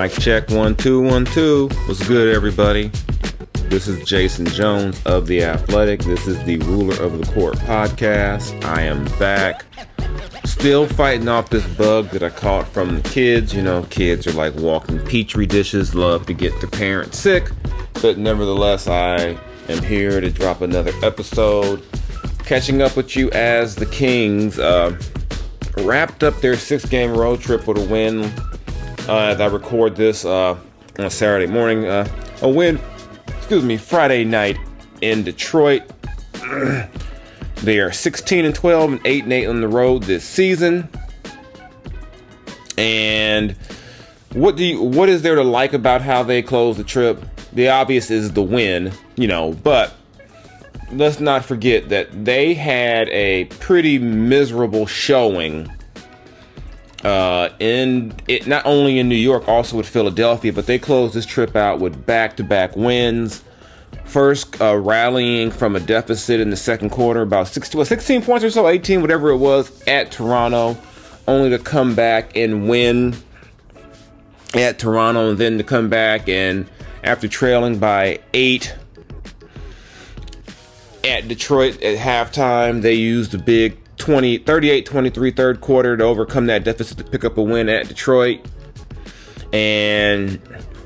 Mic check one two one two. What's good, everybody? This is Jason Jones of The Athletic. This is the Ruler of the Court podcast. I am back. Still fighting off this bug that I caught from the kids. You know, kids are like walking petri dishes, love to get their parents sick. But nevertheless, I am here to drop another episode. Catching up with you as the Kings uh, wrapped up their six game road trip with a win as I record this uh, on a Saturday morning. Uh, a win, excuse me, Friday night in Detroit. they are 16 and 12 and 8 and 8 on the road this season. And what do you what is there to like about how they close the trip? The obvious is the win, you know, but let's not forget that they had a pretty miserable showing uh, in it not only in New York, also with Philadelphia, but they closed this trip out with back-to-back wins. First, uh, rallying from a deficit in the second quarter, about 16, well, 16 points or so, 18, whatever it was, at Toronto, only to come back and win at Toronto, and then to come back and after trailing by eight at Detroit at halftime, they used a big 20, 38 23 third quarter to overcome that deficit to pick up a win at Detroit. And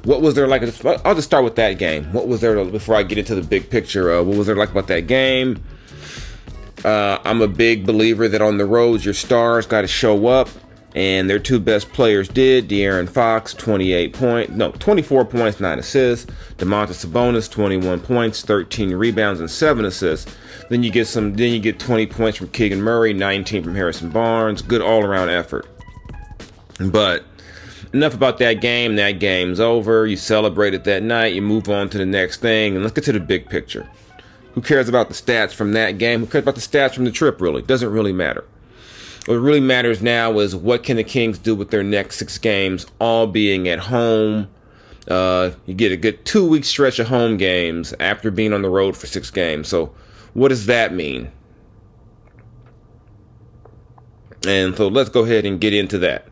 what was there like? I'll just start with that game. What was there before I get into the big picture? Uh, what was there like about that game? Uh, I'm a big believer that on the roads, your stars got to show up, and their two best players did. De'Aaron Fox, 28 points, no, 24 points, 9 assists. Domantas Sabonis, 21 points, 13 rebounds, and 7 assists. Then you get some. Then you get 20 points from Keegan Murray, 19 from Harrison Barnes. Good all-around effort. But enough about that game. That game's over. You celebrate it that night. You move on to the next thing, and let's get to the big picture. Who cares about the stats from that game? Who cares about the stats from the trip? Really, doesn't really matter. What really matters now is what can the Kings do with their next six games, all being at home. Uh, you get a good two-week stretch of home games after being on the road for six games. So what does that mean? And so let's go ahead and get into that.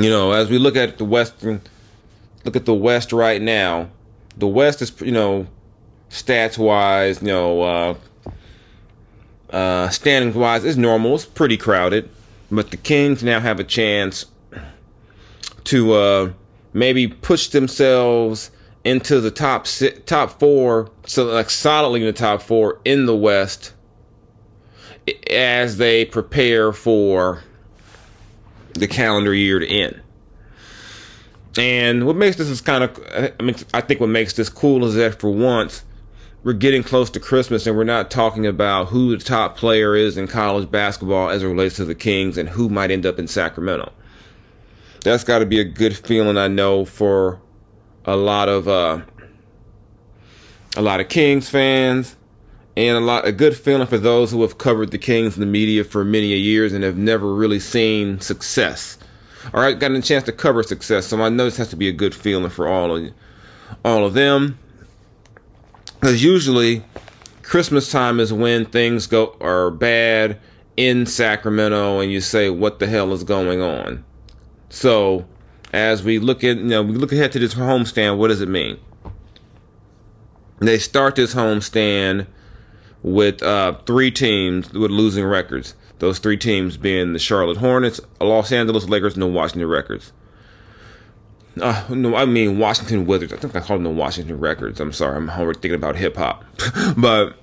You know, as we look at the Western, look at the West right now, the West is, you know, stats wise, you know, uh, uh, standings wise, is normal. It's pretty crowded. But the Kings now have a chance to uh, maybe push themselves into the top six, top four, so like solidly in the top four in the West as they prepare for the calendar year to end. And what makes this is kind of, I mean, I think what makes this cool is that for once, we're getting close to Christmas and we're not talking about who the top player is in college basketball as it relates to the Kings and who might end up in Sacramento. That's got to be a good feeling, I know, for a lot of uh, a lot of Kings fans, and a lot a good feeling for those who have covered the Kings in the media for many years and have never really seen success. All right, gotten a chance to cover success, so I know this has to be a good feeling for all of all of them. Because usually, Christmas time is when things go are bad in Sacramento, and you say, "What the hell is going on?" So, as we look at you know we look ahead to this homestand, what does it mean? They start this homestand with uh, three teams with losing records. Those three teams being the Charlotte Hornets, Los Angeles Lakers, and the Washington Records. Uh, no, I mean Washington Wizards. I think I called them the Washington Records. I'm sorry, I'm already thinking about hip hop. but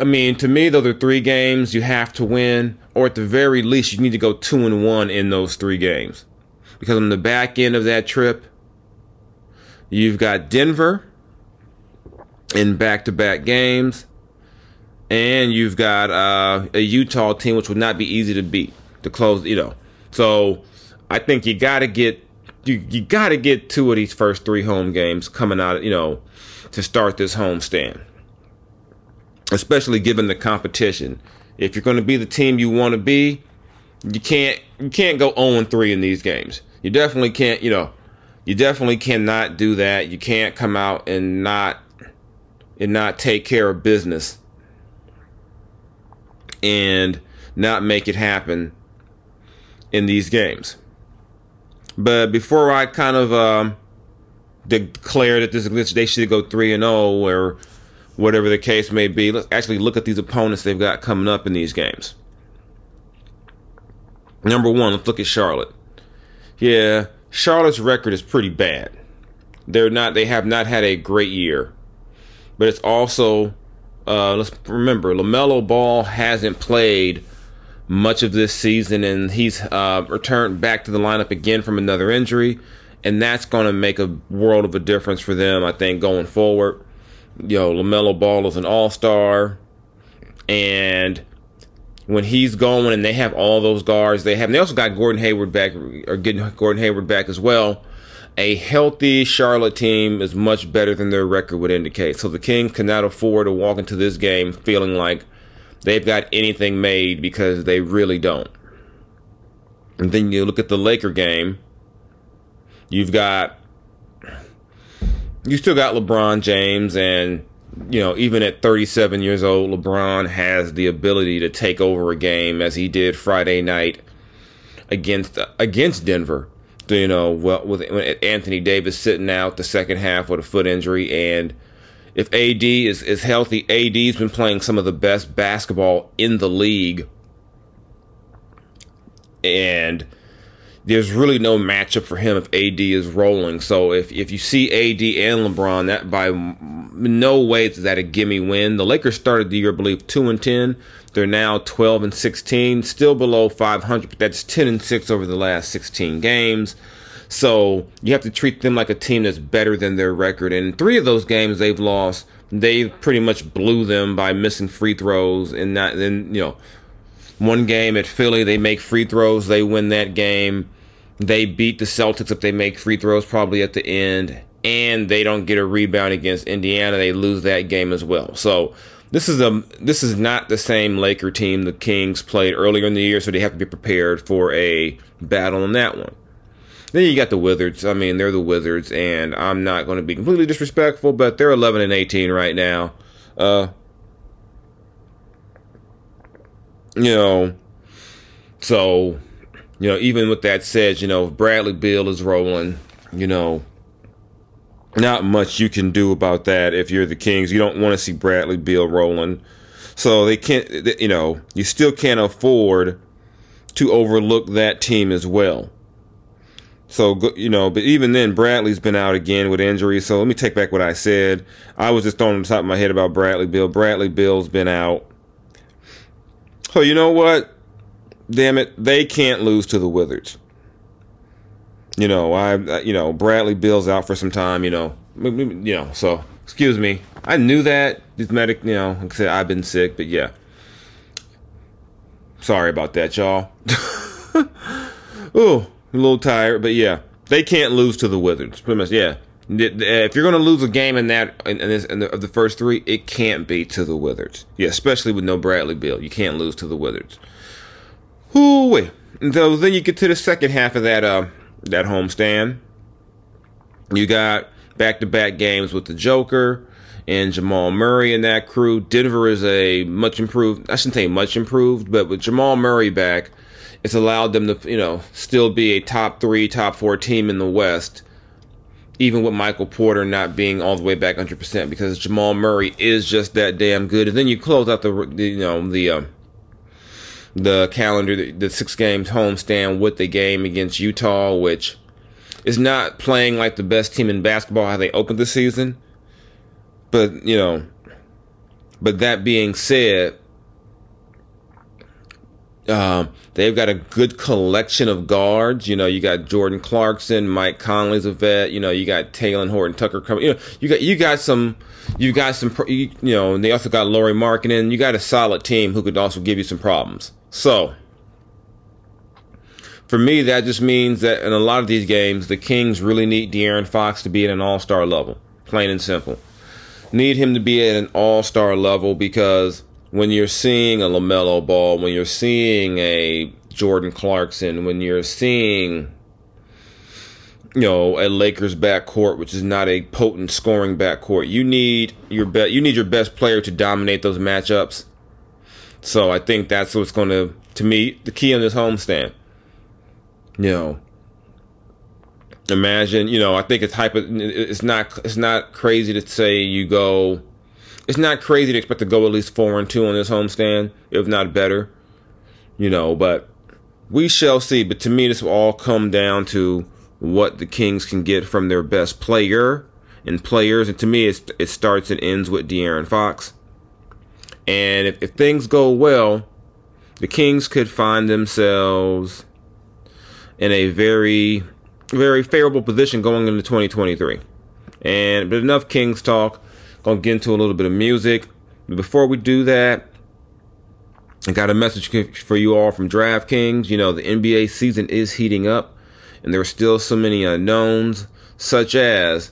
I mean, to me, those are three games you have to win, or at the very least, you need to go two and one in those three games. Because on the back end of that trip, you've got Denver in back to back games, and you've got uh, a Utah team which would not be easy to beat to close. You know, so I think you got to get you you got to get two of these first three home games coming out. You know, to start this homestand especially given the competition. If you're going to be the team you want to be, you can't you can't go 0 3 in these games. You definitely can't, you know, you definitely cannot do that. You can't come out and not and not take care of business and not make it happen in these games. But before I kind of um, declare that this they should go 3 and 0 or whatever the case may be. Let's actually look at these opponents they've got coming up in these games. Number one, let's look at Charlotte. Yeah, Charlotte's record is pretty bad. They're not. They have not had a great year, but it's also. Uh, let's remember, Lamelo Ball hasn't played much of this season, and he's uh, returned back to the lineup again from another injury, and that's going to make a world of a difference for them. I think going forward you know, LaMelo Ball is an all star. And when he's going and they have all those guards they have, and they also got Gordon Hayward back, or getting Gordon Hayward back as well. A healthy Charlotte team is much better than their record would indicate. So the Kings cannot afford to walk into this game feeling like they've got anything made because they really don't. And then you look at the Laker game. You've got you still got LeBron James, and you know, even at 37 years old, LeBron has the ability to take over a game as he did Friday night against against Denver. You know, well, with Anthony Davis sitting out the second half with a foot injury, and if AD is is healthy, AD's been playing some of the best basketball in the league, and there's really no matchup for him if AD is rolling. So if if you see AD and LeBron, that by no way is that a gimme win. The Lakers started the year, I believe, two and ten. They're now twelve and sixteen, still below five hundred, but that's ten and six over the last sixteen games. So you have to treat them like a team that's better than their record. And three of those games they've lost, they pretty much blew them by missing free throws and not then you know one game at Philly, they make free throws, they win that game. They beat the Celtics if they make free throws, probably at the end, and they don't get a rebound against Indiana. They lose that game as well. So this is a this is not the same Laker team the Kings played earlier in the year, so they have to be prepared for a battle in that one. Then you got the Wizards. I mean, they're the Wizards, and I'm not going to be completely disrespectful, but they're 11 and 18 right now. Uh, you know, so, you know, even with that said, you know, Bradley Beal is rolling, you know, not much you can do about that if you're the Kings. You don't want to see Bradley Beal rolling. So they can't, you know, you still can't afford to overlook that team as well. So, you know, but even then, Bradley's been out again with injury. So let me take back what I said. I was just throwing on the top of my head about Bradley Beal. Bradley Beal's been out. So you know what? Damn it, they can't lose to the Wizards. You know, I you know Bradley Beal's out for some time. You know, you know. So excuse me. I knew that. These medic, you know, like I said, I've been sick, but yeah. Sorry about that, y'all. Ooh, a little tired, but yeah, they can't lose to the Wizards. Pretty much, yeah. If you're going to lose a game in that in, this, in the, of the first three, it can't be to the Wizards. Yeah, especially with no Bradley Beal, you can't lose to the Wizards. Whoo So then you get to the second half of that uh, that homestand. You got back to back games with the Joker and Jamal Murray and that crew. Denver is a much improved. I shouldn't say much improved, but with Jamal Murray back, it's allowed them to you know still be a top three, top four team in the West even with Michael Porter not being all the way back 100% because Jamal Murray is just that damn good. And then you close out the, you know the uh, the calendar, the, the six games homestand with the game against Utah, which is not playing like the best team in basketball how they opened the season. But you know, but that being said, um, they've got a good collection of guards. You know, you got Jordan Clarkson, Mike Conley's a vet. You know, you got Talen Horton Tucker coming. You know, you got you got some, you got some. You, you know, and they also got Lauri Markkanen. You got a solid team who could also give you some problems. So, for me, that just means that in a lot of these games, the Kings really need De'Aaron Fox to be at an All Star level, plain and simple. Need him to be at an All Star level because when you're seeing a LaMelo Ball, when you're seeing a Jordan Clarkson, when you're seeing you know a Lakers backcourt, which is not a potent scoring backcourt, you need your be- you need your best player to dominate those matchups. So I think that's what's going to, to me, the key on this homestand. You know, imagine, you know, I think it's hyper. It's not. It's not crazy to say you go it's not crazy to expect to go at least four and two on this homestand, if not better. You know, but we shall see. But to me, this will all come down to what the Kings can get from their best player and players. And to me, it starts and ends with De'Aaron Fox. And if, if things go well, the Kings could find themselves in a very, very favorable position going into 2023. And but enough Kings talk. Gonna get into a little bit of music. But before we do that, I got a message for you all from DraftKings. You know, the NBA season is heating up, and there are still so many unknowns, such as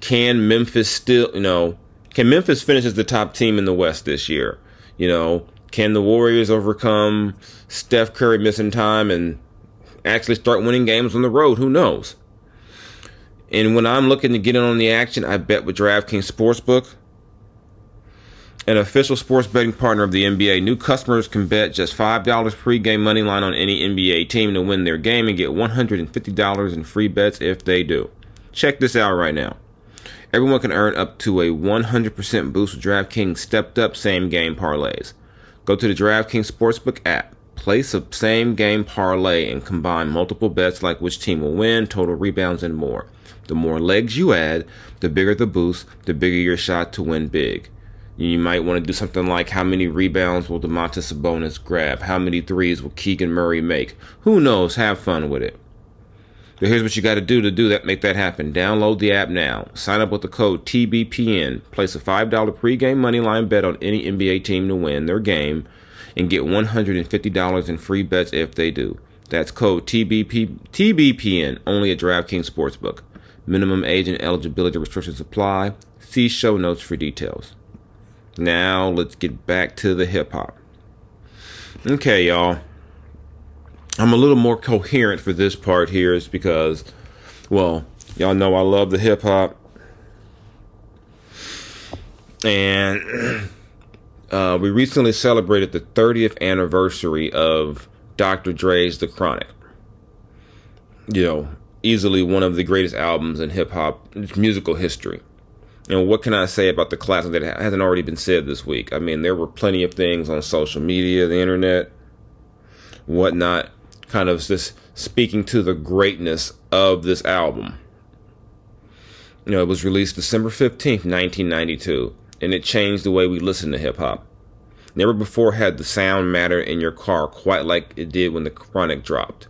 can Memphis still, you know, can Memphis finish as the top team in the West this year? You know, can the Warriors overcome Steph Curry missing time and actually start winning games on the road? Who knows? And when I'm looking to get in on the action, I bet with DraftKings Sportsbook, an official sports betting partner of the NBA. New customers can bet just $5 pre-game money line on any NBA team to win their game and get $150 in free bets if they do. Check this out right now. Everyone can earn up to a 100% boost with DraftKings stepped up same game parlays. Go to the DraftKings Sportsbook app, place a same game parlay, and combine multiple bets like which team will win, total rebounds, and more. The more legs you add, the bigger the boost, the bigger your shot to win big. You might want to do something like how many rebounds will Domantas Sabonis grab? How many threes will Keegan Murray make? Who knows? Have fun with it. But here's what you got to do to do that, make that happen. Download the app now. Sign up with the code TBPN. Place a $5 pregame moneyline bet on any NBA team to win their game and get $150 in free bets if they do. That's code TBP, TBPN only at DraftKings Sportsbook. Minimum age and eligibility restrictions apply. See show notes for details. Now let's get back to the hip hop. Okay, y'all. I'm a little more coherent for this part here is because, well, y'all know I love the hip hop. And uh, we recently celebrated the 30th anniversary of Dr. Dre's The Chronic. You know, easily one of the greatest albums in hip hop musical history. And what can I say about the classic that hasn't already been said this week? I mean, there were plenty of things on social media, the internet, whatnot, kind of just speaking to the greatness of this album. You know, it was released December 15th, 1992, and it changed the way we listen to hip hop. Never before had the sound matter in your car quite like it did when the Chronic dropped.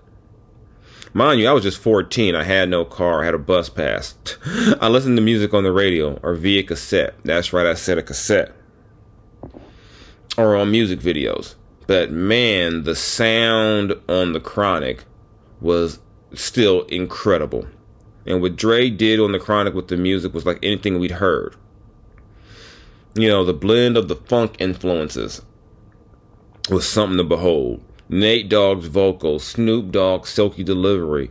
Mind you, I was just 14. I had no car. I had a bus pass. I listened to music on the radio or via cassette. That's right, I said a cassette. Or on music videos. But man, the sound on the Chronic was still incredible. And what Dre did on the Chronic with the music was like anything we'd heard. You know, the blend of the funk influences was something to behold. Nate Dogg's vocals, Snoop Dogg's silky delivery.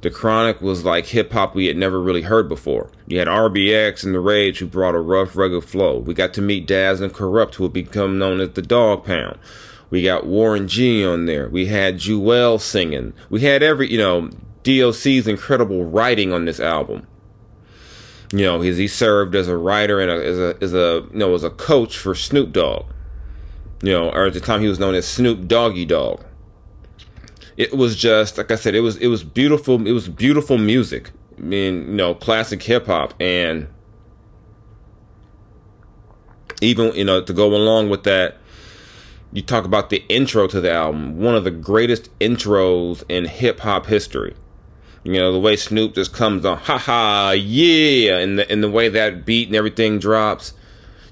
The Chronic was like hip hop we had never really heard before. You had RBX and The Rage who brought a rough, rugged flow. We got to meet Daz and Kurupt who would become known as the Dogg Pound. We got Warren G on there. We had Jewell singing. We had every, you know, DOC's incredible writing on this album. You know, he served as a writer and a, as a as a you know as a coach for Snoop Dogg. You know, or at the time he was known as Snoop Doggy Dogg. It was just like I said, it was it was beautiful. It was beautiful music. I mean, you know, classic hip hop, and even you know to go along with that, you talk about the intro to the album, one of the greatest intros in hip hop history. You know, the way Snoop just comes on, haha, yeah, and the and the way that beat and everything drops.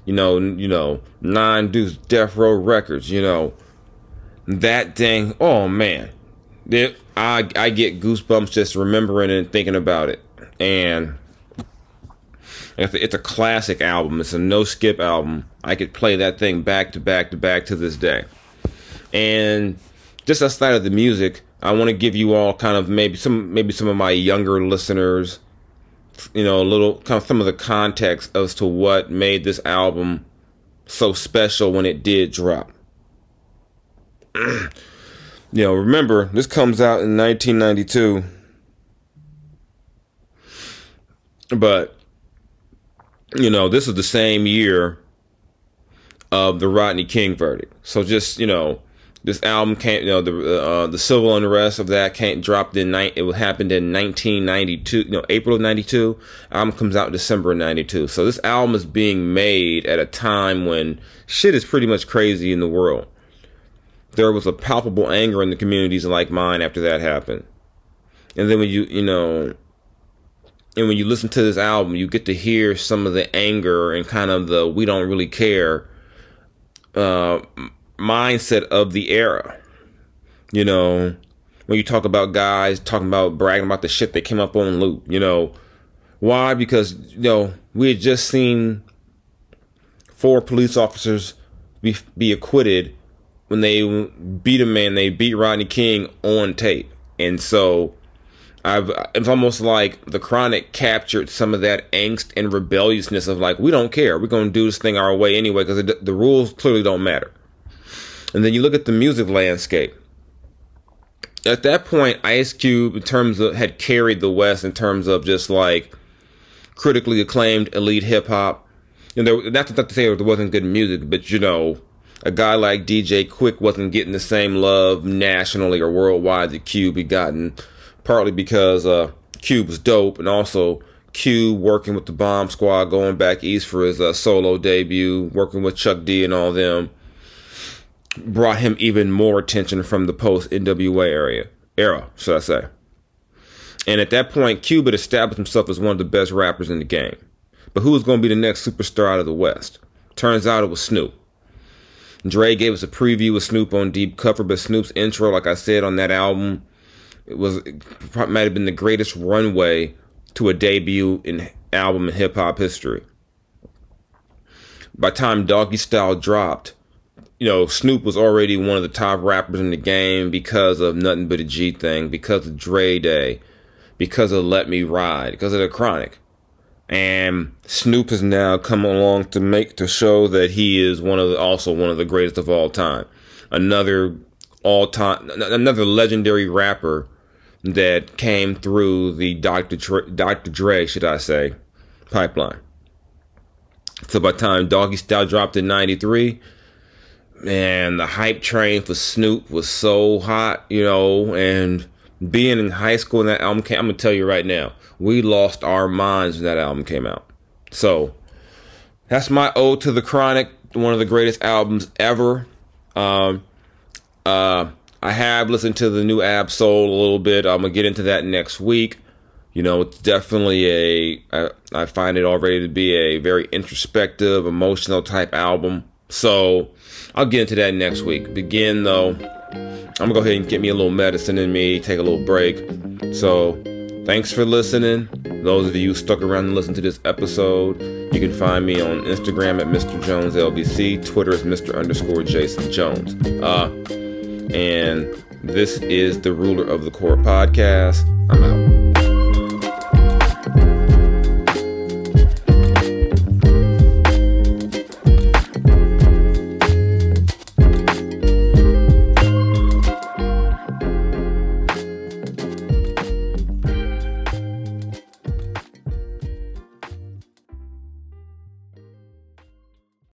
You know, you know, nine deuce death row records, you know. That thing, oh man. It, I I get goosebumps just remembering and thinking about it. And it's a classic album. It's a no skip album. I could play that thing back to back to back to this day. And just outside of the music, I want to give you all kind of maybe some maybe some of my younger listeners, you know, a little kind of some of the context as to what made this album so special when it did drop. you know, remember this comes out in 1992, but you know, this is the same year of the Rodney King verdict. So just, you know, this album came, you know, the uh, the civil unrest of that came dropped in night. It happened in 1992, you know, April of 92. Album comes out December of 92. So this album is being made at a time when shit is pretty much crazy in the world. There was a palpable anger in the communities like mine after that happened. And then when you, you know, and when you listen to this album, you get to hear some of the anger and kind of the we don't really care uh, mindset of the era. You know, when you talk about guys talking about bragging about the shit that came up on loop, you know, why? Because you know we had just seen four police officers be be acquitted when they beat a man, they beat Rodney King on tape, and so I've it's almost like the chronic captured some of that angst and rebelliousness of like we don't care we're to do this thing our way anyway because the rules clearly don't matter and then you look at the music landscape. At that point ice cube in terms of had carried the west in terms of just like critically acclaimed elite hip-hop. And there not to, not to say there wasn't good music but you know a guy like dj Quik wasn't getting the same love nationally or worldwide that cube had gotten partly because uh, Cube was dope, and also Cube working with the Bomb Squad, going back east for his uh, solo debut, working with Chuck D and all them, brought him even more attention from the post NWA area era, should I say? And at that point, had established himself as one of the best rappers in the game. But who was going to be the next superstar out of the West? Turns out it was Snoop. Dre gave us a preview of Snoop on Deep Cover, but Snoop's intro, like I said on that album, it was it might have been the greatest runway to a debut in album in hip hop history. By time Doggy Style dropped, you know, Snoop was already one of the top rappers in the game because of Nothing But a G Thing, because of Dre Day, because of Let Me Ride, because of the Chronic. And Snoop has now come along to make to show that he is one of the, also one of the greatest of all time. Another all time, another legendary rapper that came through the Dr. Dr. Dre, should I say, pipeline. So by the time Doggy Style dropped in 93, man, the hype train for Snoop was so hot, you know, and being in high school when that album came, I'm gonna tell you right now, we lost our minds when that album came out. So that's my ode to the Chronic, one of the greatest albums ever. Um, uh, I have listened to the new Ab Soul a little bit. I'm gonna get into that next week. You know, it's definitely a. I, I find it already to be a very introspective, emotional type album. So I'll get into that next week. Begin though, I'm gonna go ahead and get me a little medicine in me, take a little break. So thanks for listening. Those of you stuck around and listened to this episode, you can find me on Instagram at Mr. Jones LBC. Twitter is Mr. underscore Jason Jones. Uh, and this is the Ruler of the Court podcast. I'm out.